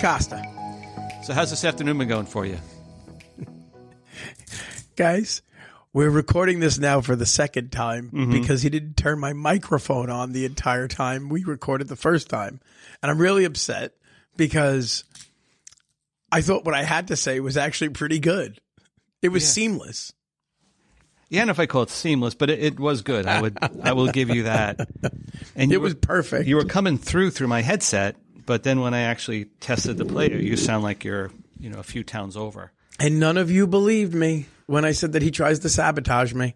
Costa. So, how's this afternoon been going for you? Guys, we're recording this now for the second time mm-hmm. because he didn't turn my microphone on the entire time we recorded the first time. And I'm really upset because I thought what I had to say was actually pretty good. It was seamless. Yeah, I don't know if I call it seamless, but it, it was good. I would, I will give you that. And It was were, perfect. you were coming through through my headset, but then when I actually tested the player, you sound like you're, you know, a few towns over. And none of you believed me when I said that he tries to sabotage me.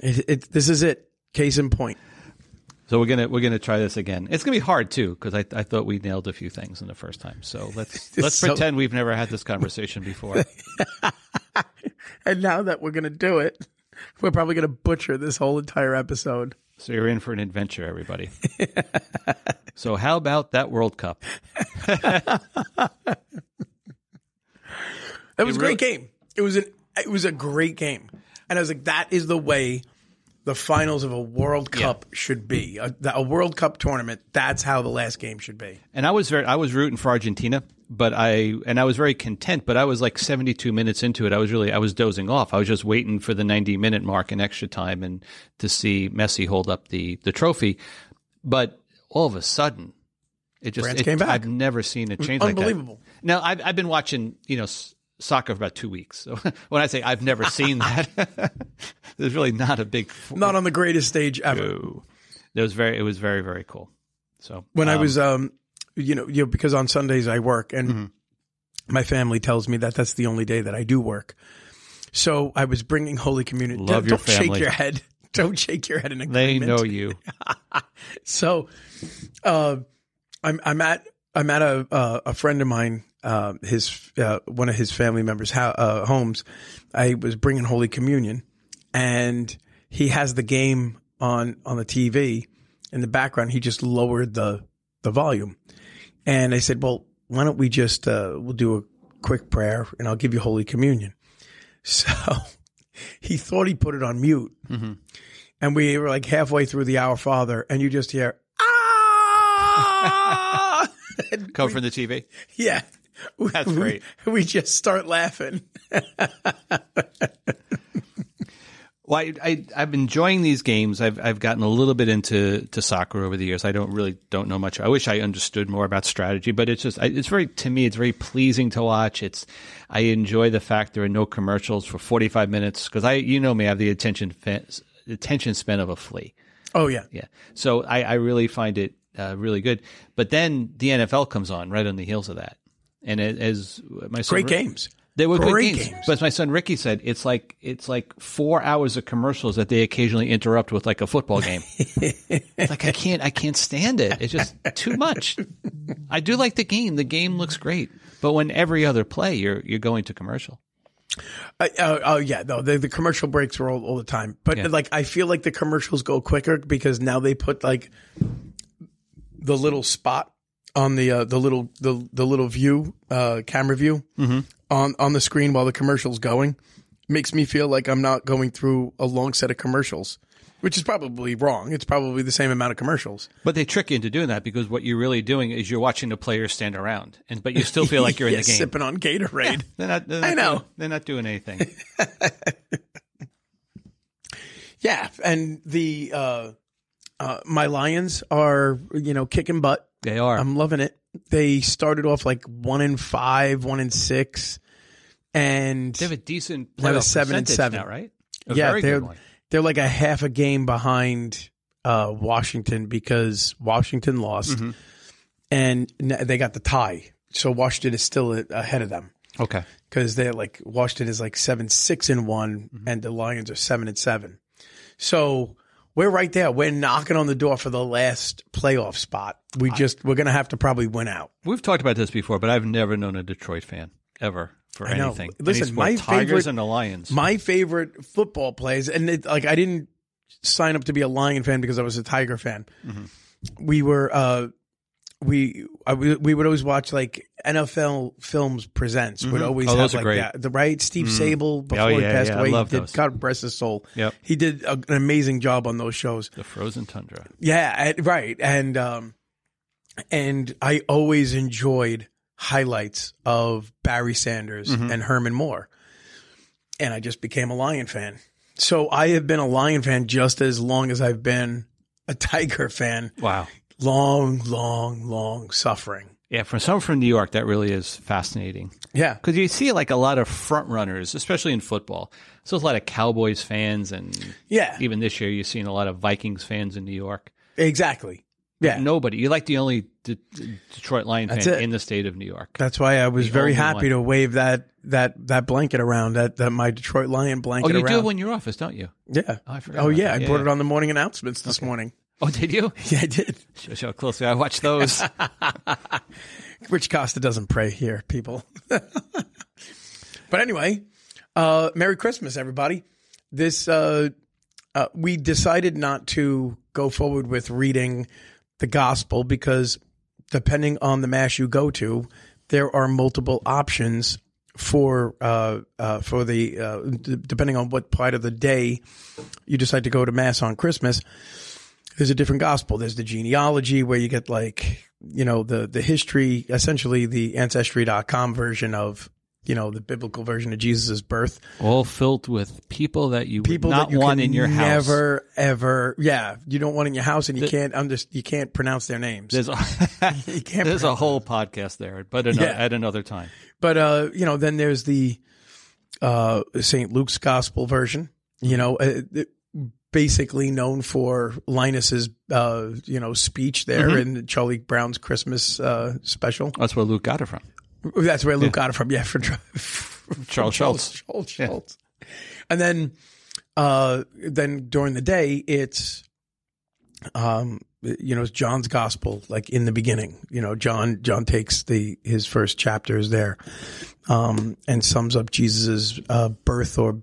It, it, this is it. Case in point. So we're gonna we're gonna try this again. It's gonna be hard too because I, I thought we nailed a few things in the first time. So let's let's So- pretend we've never had this conversation before. And now that we're going to do it, we're probably going to butcher this whole entire episode. So you're in for an adventure, everybody. so how about that World Cup? that was a really- great game. It was an it was a great game, and I was like, that is the way the finals of a World Cup should be. A, a World Cup tournament. That's how the last game should be. And I was very I was rooting for Argentina, but I and I was very content. But I was like 72 minutes into it. I was really I was dozing off. I was just waiting for the 90 minute mark in extra time and to see Messi hold up the the trophy. But all of a sudden, it just it, came back. I've never seen a change like that. Unbelievable. Now I've I've been watching you know s- soccer for about two weeks. So when I say I've never seen that, there's really not a big. Not on the greatest stage ever. It was very it was very very cool. So when I was, um, you know, you know, because on Sundays I work, and Mm-hmm. my family tells me that that's the only day that I do work. So I was bringing Holy Communion. Love don't your shake family. your head. Don't shake your head in agreement. they know you. So, uh, I'm I'm at I'm at a uh, a friend of mine, uh, his uh, one of his family members' ho- uh, homes. I was bringing Holy Communion, and he has the game on on the TV in the background. He just lowered the the volume, and I said, "Well, why don't we just uh, we'll do a quick prayer, and I'll give you Holy Communion." So he thought he put it on mute, and we were like halfway through the Our Father, and you just hear ah, Come we- from the TV. yeah. We- That's we- great. We, just start laughing. Well, I, I I've been enjoying these games. I've I've gotten a little bit into to soccer over the years. I don't really don't know much. I wish I understood more about strategy, but it's just I, it's very to me it's very pleasing to watch. It's I enjoy the fact there are no commercials for 45 minutes because I you know me I have the attention attention span of a flea. Oh yeah, Yeah. So I, I really find it uh, really good. But then the NFL comes on right on the heels of that. And it, as my son great games. They were Great good games. games. But as my son Ricky said, it's like it's like four hours of commercials that they occasionally interrupt with like a football game. it's like I can't I can't stand it. It's just too much. I do like the game. The game looks great. But when every other play you're you're going to commercial. Uh, uh, oh yeah, no, the, the commercial breaks were all, all the time. But Yeah. like, I feel like the commercials go quicker because now they put like the little spot on the uh, the little the the little view uh, camera view on on the screen while the commercial's going. Makes me feel like I'm not going through a long set of commercials, which is probably wrong. It's probably the same amount of commercials. But they trick you into doing that because what you're really doing is you're watching the players stand around, and but you still feel like you're in Yeah, the game. sipping on Gatorade. They're not, they're I know. doing- they're not doing anything. Yeah, and the uh, uh, my Lions are you know kicking butt. They are. I'm loving it. They started off like one in five, one in six, and they have a decent Have a seven and seven. now, right? A yeah, very they're good one. they're like a half a game behind uh, Washington because Washington lost, Mm-hmm. and they got the tie. So Washington is still ahead of them Okay. because they're like Washington is like seven six and one, Mm-hmm. and the Lions are seven and seven. So we're right there. We're knocking on the door for the last playoff spot. We just we're gonna have to probably win out. We've talked about this before, but I've never known a Detroit fan ever for I know. anything. Listen, sport. my Tigers favorite- and the Lions. My favorite football plays, and it, like I didn't sign up to be a Lion fan because I was a Tiger fan. Mm-hmm. We were uh, we I, we would always watch like NFL films presents. Would always Oh, have those are like great. Mm-hmm. that. The right Steve Sabol before he yeah, passed yeah, away. he did, those. God rest his soul. Yep. He did a, an amazing job on those shows. the frozen tundra. Yeah, right. And um, and I always enjoyed highlights of Barry Sanders and Herman Moore. And I just became a Lion fan. So I have been a Lion fan just as long as I've been a Tiger fan. Wow. Long, long, long suffering. Yeah, from someone from New York, that really is fascinating. Yeah. Because you see like a lot of front runners, especially in football. So there's a lot of Cowboys fans, and Yeah. even this year you've seen a lot of Vikings fans in New York. Exactly. Yeah. Nobody. You're like the only Detroit Lion That's fan it. in the state of New York. That's why I was The very happy one. to wave that that that blanket around that that my Detroit Lion blanket. Oh, you around. do it when you're office, don't you? yeah. Oh, I forgot Oh yeah, that. I Yeah, brought yeah. it on the morning announcements this morning. Oh, did you? Yeah, I did. Show, show closely. I watched those. Rich Costa doesn't pray here, people. but anyway, uh, Merry Christmas, everybody. This uh, uh, we decided not to go forward with reading the gospel because depending on the mass you go to, there are multiple options for uh, uh, for the uh, d- depending on what part of the day you decide to go to mass on Christmas. There's a different gospel. There's the genealogy where you get like you know the the history, essentially the ancestry.com version of you know the biblical version of Jesus' birth. All filled with people that you People would not that you want in your house. never ever yeah you don't want in your house and you can't under, you can't pronounce their names. There's a, there's a whole podcast there, but ano- Yeah. at another time. But uh, you know, then there's the uh, St. Luke's Gospel version. You know, uh, it- basically known for Linus's uh, you know speech there Mm-hmm. in Charlie Brown's Christmas uh, special. That's where Luke got it from. That's where Luke got it from. Yeah, from, from Charles Schulz. Schulz. Schulz. And then, uh, then during the day, it's, um, you know, it's John's gospel, like in the beginning. You know, John John takes the his first chapters there, um, and sums up Jesus's uh, birth or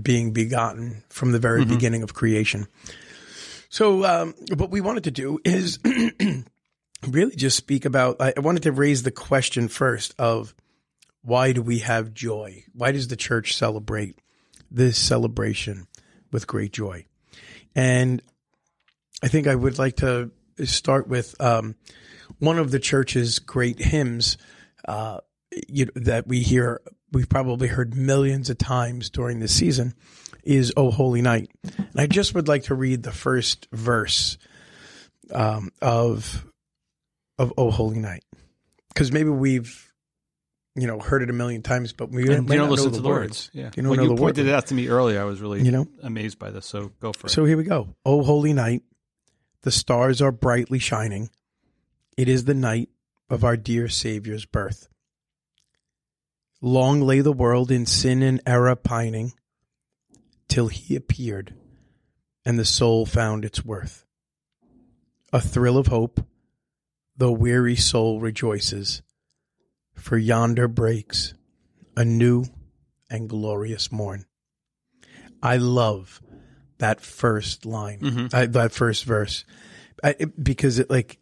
being begotten from the very beginning of creation. So, um, what we wanted to do is really just speak about. I I wanted to raise the question first of why do we have joy? Why does the church celebrate this celebration with great joy? And I think I would like to start with um, one of the church's great hymns uh, you that we hear. We've probably heard millions of times during this season. Is "O Holy Night," and I just would like to read the first verse um, of of "O Holy Night" because maybe we've you know heard it a million times, but we And might you not don't listen know to the the words. words. Yeah. You don't when know you the pointed word. it out to me earlier, I was really You know? amazed by this. So go for it. So here we go. O holy night, the stars are brightly shining. It is the night of our dear Savior's birth. Long lay the world in sin and error pining, till he appeared, and the soul found its worth. A thrill of hope, the weary soul rejoices, for yonder breaks a new and glorious morn. I love that first line, Mhm. I, that first verse, I, it- because it like,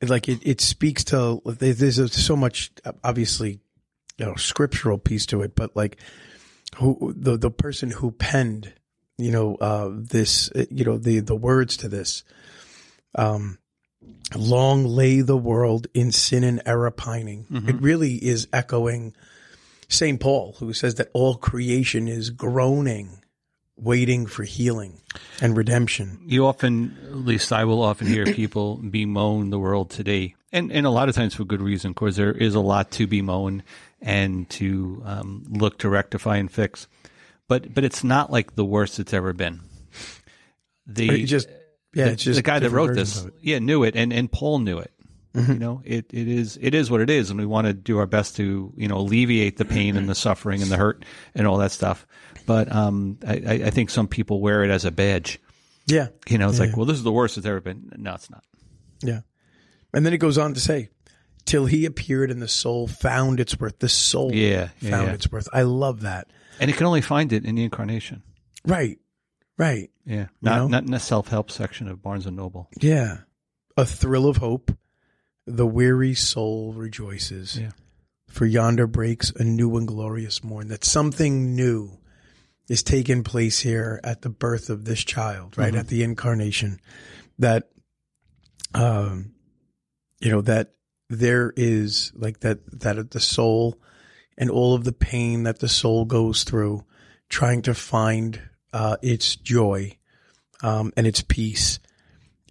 it, like it, it speaks to there's so much obviously, you know, scriptural piece to it, but like who the the person who penned, you know, uh, this, you know, the the words to this, um, long lay the world in sin and error pining. It really is echoing St. Paul, who says that all creation is groaning, waiting for healing and redemption. you often, at least I will often hear people bemoan the world today, and and a lot of times for good reason. Of course, there is a lot to bemoan and to um, look to rectify and fix, but but it's not like the worst it's ever been. The just, yeah, the, it's just the guy that wrote this. Mm-hmm. yeah, knew it, and and Paul knew it. You know, it, it is it is what it is, and we want to do our best to you know alleviate the pain and the suffering and the hurt and all that stuff. But um, I, I I think some people wear it as a badge. Yeah, You know, it's like, well, this is the worst it's ever been. No, it's not. yeah. And then it goes on to say, till he appeared and the soul found its worth. The soul Yeah, yeah, found yeah. its worth. I love that. And it can only find it in the incarnation. Right, right. Yeah, not know? not in the self help section of Barnes and Noble. Yeah. A thrill of hope. The weary soul rejoices. Yeah. For yonder breaks a new and glorious morn. That something new is taking place here at the birth of this child, right? Mhm. At the incarnation. That um you know, that there is like that, that the soul and all of the pain that the soul goes through trying to find uh, its joy um, and its peace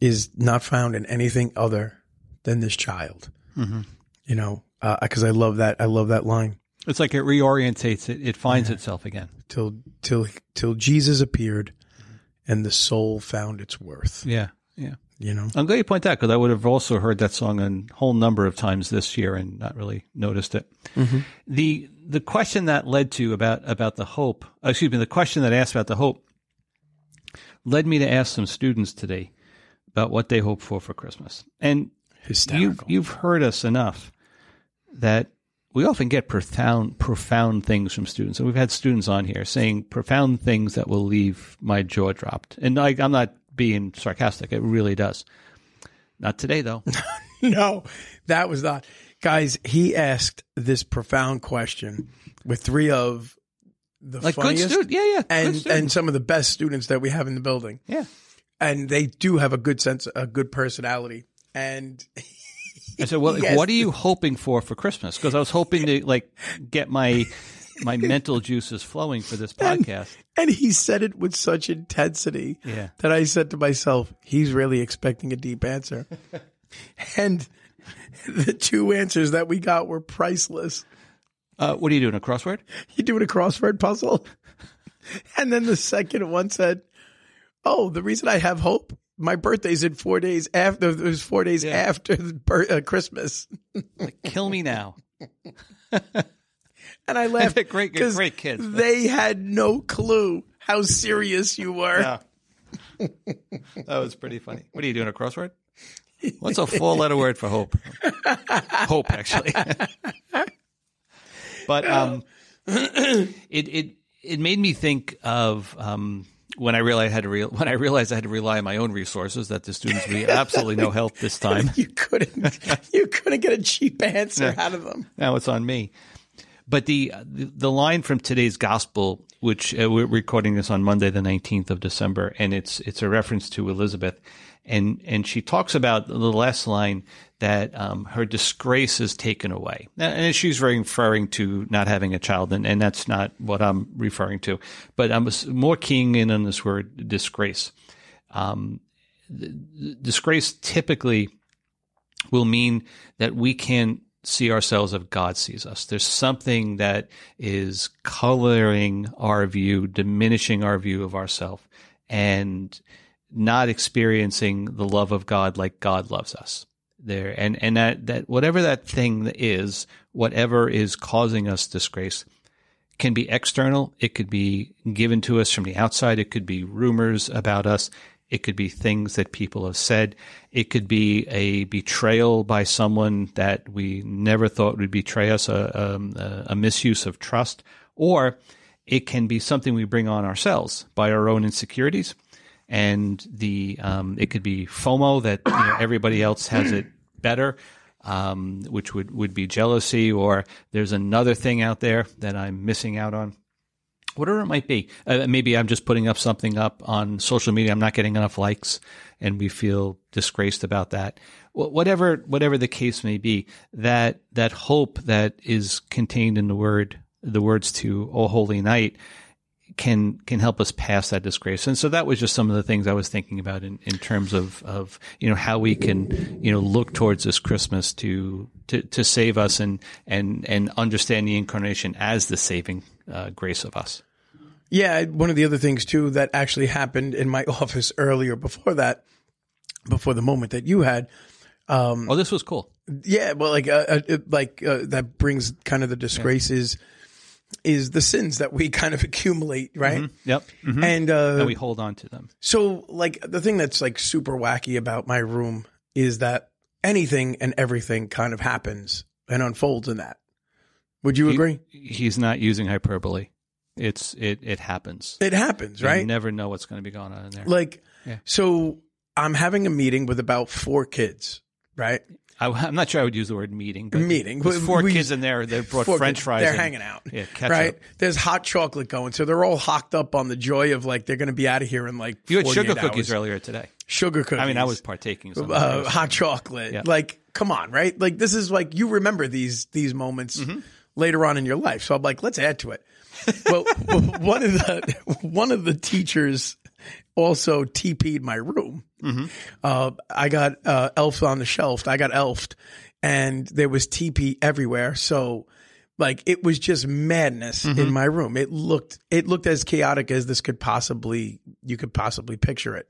is not found in anything other than this child. Mm-hmm. You know, because I love that. I love that line. It's like it reorientates it. It finds itself again. Till till till Jesus appeared, and the soul found its worth. Yeah, yeah. You know, I'm glad you point that because I would have also heard that song a whole number of times this year and not really noticed it. The the question that led to about about the hope, uh, excuse me, the question that asked about the hope led me to ask some students today about what they hope for for Christmas. And you've hysterical. you've heard us enough that we often get profound profound things from students, and we've had students on here saying profound things that will leave my jaw dropped. And I, I'm not being sarcastic; it really does. Not today, though. no, that was not. Guys, he asked this profound question with three of the Like good funniest student, yeah, yeah, and and some of the best students that we have in the building. yeah. And they do have a good sense, a good personality. And I said, "Well, Yes. what are you hoping for for Christmas?" Because I was hoping to like get my my mental juices flowing for this podcast. and he said it with such intensity Yeah. that I said to myself, he's really expecting a deep answer. and the two answers that we got were priceless. Uh, what are you doing? A crossword? You doing a crossword puzzle? And then the second one said, "Oh, the reason I have hope, my birthday's in four days after. It was four days Yeah. after the bir- uh, Christmas." Kill me now. And I laughed They're great- because great kids. They had no clue how serious you were. that was pretty funny. What are you doing? A crossword? What's a four letter word for hope? hope, actually. but um, it it it made me think of um, when I realized I had to re- when I realized I had to rely on my own resources. That the students would be absolutely no help this time. You couldn't. you couldn't get a cheap answer out of them. Now it's on me. But the the, line from today's gospel, which uh, we're recording this on Monday, the nineteenth of December, and it's it's a reference to Elizabeth, and and she talks about the last line that um, her disgrace is taken away, and she's referring to not having a child, and, and that's not what I'm referring to, but I'm more keying in on this word disgrace. Um, disgrace typically will mean that we can't see ourselves as God sees us. There's something that is coloring our view, diminishing our view of ourselves, and not experiencing the love of God like God loves us. There and and that that whatever that thing is, whatever is causing us disgrace, can be external. It could be given to us from the outside. It could be rumors about us. It could be things that people have said. It could be a betrayal by someone that we never thought would betray us, a, um, a, a misuse of trust, or it can be something we bring on ourselves by our own insecurities. And the um, it could be FOMO that you know, everybody else has it better, um, which would, would be jealousy, or there's another thing out there that I'm missing out on whatever it might be. Uh, maybe I'm just putting up something up on social media. I'm not getting enough likes, and we feel disgraced about that. Whatever, whatever the case may be, that that hope that is contained in the word, the words to "O Holy Night," can can help us pass that disgrace. And so that was just some of the things I was thinking about in, in terms of of you know how we can you know look towards this Christmas to to, to save us and and and understand the incarnation as the saving uh, grace of us. Yeah, one of the other things too that actually happened in my office earlier before that, before the moment that you had. Oh, this was cool. Yeah, well, like, uh, uh, it- like uh, that brings kind of the disgraces is the sins that we kind of accumulate, right? Yep. Mhm. And uh, And we hold on to them. So, like, the thing that's like super wacky about my room is that anything and everything kind of happens and unfolds in that. Would you agree? He's not using hyperbole. It's it it happens. It happens, You right? never know what's going to be going on in there. Like, Yeah. so I'm having a meeting with about four kids, right? I, am not sure I would use the word meeting. But Meeting. There's four We- kids in there. They brought French kids, fries. They're and- hanging out. Yeah, ketchup. Right. There's hot chocolate going, so they're all hocked up on the joy of like they're going to be out of here in like. You had sugar cookies hours. earlier today. Sugar cookies. I mean, I was partaking. Of some uh, hot chocolate. Yeah. Like, come on, right? Like, this is like you remember these these moments Mm-hmm. Later on in your life. So I'm like, let's add to it. well, one of the one of the teachers also TP'd my room. Mm-hmm. Uh, I got uh, elf on the shelf. I got elfed, and there was TP everywhere. So. Like it was just madness Mm-hmm. in my room. It looked it looked as chaotic as this could possibly you could possibly picture it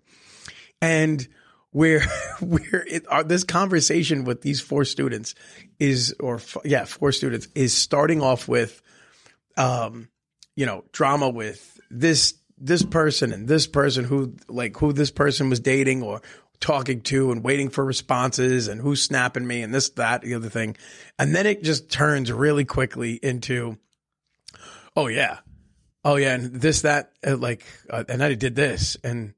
and where where it, uh, this conversation with these four students is or f- yeah four students is starting off with um you know drama with this this person and this person who like who this person was dating or talking to and waiting for responses and who's snapping me and this that the other thing. And then it just turns really quickly into oh yeah. Oh yeah and this that uh, like uh, and I did this. And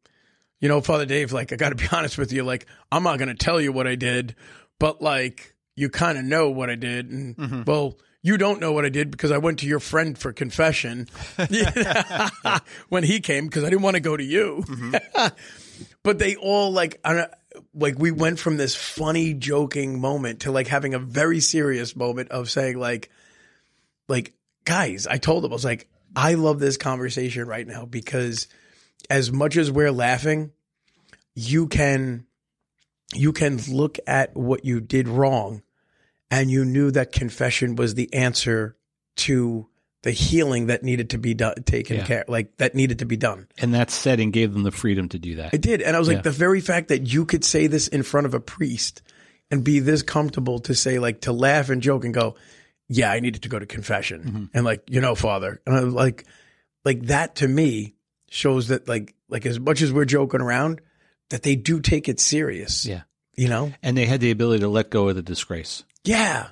you know, Father Dave, like, I got to be honest with you. Like, I'm not going to tell you what I did, but like, you kind of know what I did. And mm-hmm. well, you don't know what I did because I went to your friend for confession when he came because I didn't want to go to you. Mm-hmm. but they all like, I don't, like, we went from this funny, joking moment to like having a very serious moment of saying, like, like, guys, I told them, I was like, I love this conversation right now because as much as we're laughing, you can you can look at what you did wrong and you knew that confession was the answer to the healing that needed to be done taken Yeah. care like that needed to be done. and that setting gave them the freedom to do that. I did. And I was like Yeah. the very fact that you could say this in front of a priest and be this comfortable to say like to laugh and joke and go, "Yeah, I needed to go to confession." Mm-hmm. And like, "You know, father." And I was like like that to me shows that like like as much as we're joking around that they do take it serious. Yeah. You know? and they had the ability to let go of the disgrace Yeah.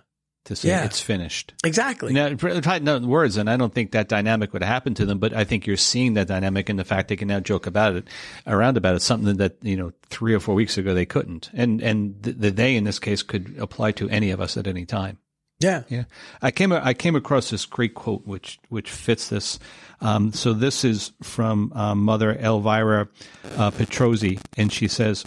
to say Yeah. it's finished. Exactly. Now, probably not words, and I don't think that dynamic would happen to them. But I think you're seeing that dynamic in the fact they can now joke about it, around about it, something that you know three or four weeks ago they couldn't, and and the, the they in this case could apply to any of us at any time. Yeah. Yeah, I came I came across this great quote which which fits this. Um, so this is from um, Mother Elvira uh, Petrozzi, and she says,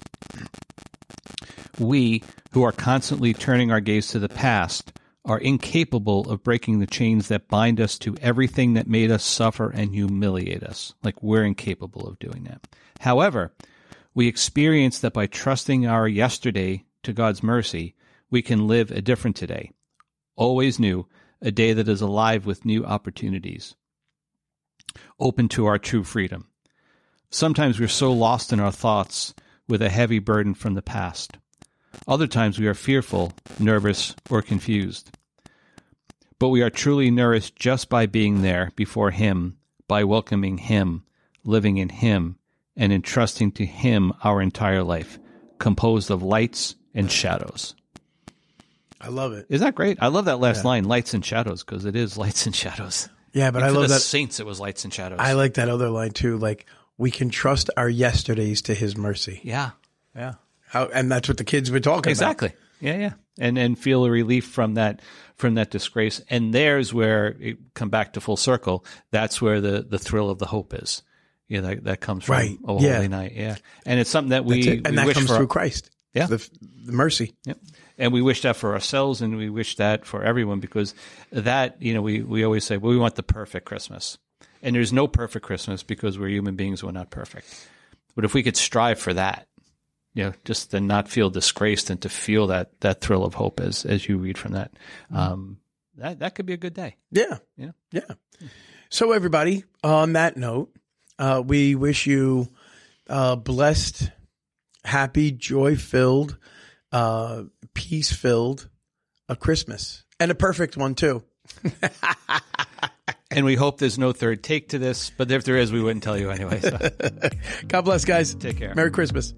"We who are constantly turning our gaze to the past." Are incapable of breaking the chains that bind us to everything that made us suffer and humiliate us. Like we're incapable of doing that. However, we experience that by trusting our yesterday to God's mercy, we can live a different today, always new, a day that is alive with new opportunities, open to our true freedom. Sometimes we're so lost in our thoughts with a heavy burden from the past. Other times we are fearful, nervous, or confused. But we are truly nourished just by being there before Him, by welcoming Him, living in Him, and entrusting to Him our entire life, composed of lights and shadows. I love it. Is that great? I love that last line, lights and shadows, because it is lights and shadows. Yeah, but I For love the that saints, it was lights and shadows. I like that other line too. Like we can trust our yesterdays to his mercy. yeah, yeah, How and that's what the kids were talking about. exactly. Yeah, yeah, and and feel a relief from that from that disgrace. And there's where it come back to full circle. That's where the the thrill of the hope is. Yeah, that that comes from Right. a Yeah. holy night. Yeah, and it's something that we, about. And we that wish comes through Christ. Yeah. The, the mercy. Yep. And we wish that for ourselves and we wish that for everyone because that, you know, we, we always say, well, we want the perfect Christmas. And there's no perfect Christmas because we're human beings, we're not perfect. But if we could strive for that, you know, just to not feel disgraced and to feel that that thrill of hope as as you read from that, um, that that could be a good day. Yeah. Yeah. Yeah. So everybody, on that note, uh, we wish you uh, blessed, happy, joy filled, uh, peace filled a Christmas and a perfect one too. And we hope there's no third take to this, but if there is, we wouldn't tell you anyway. So God bless, guys. take care. Merry Christmas.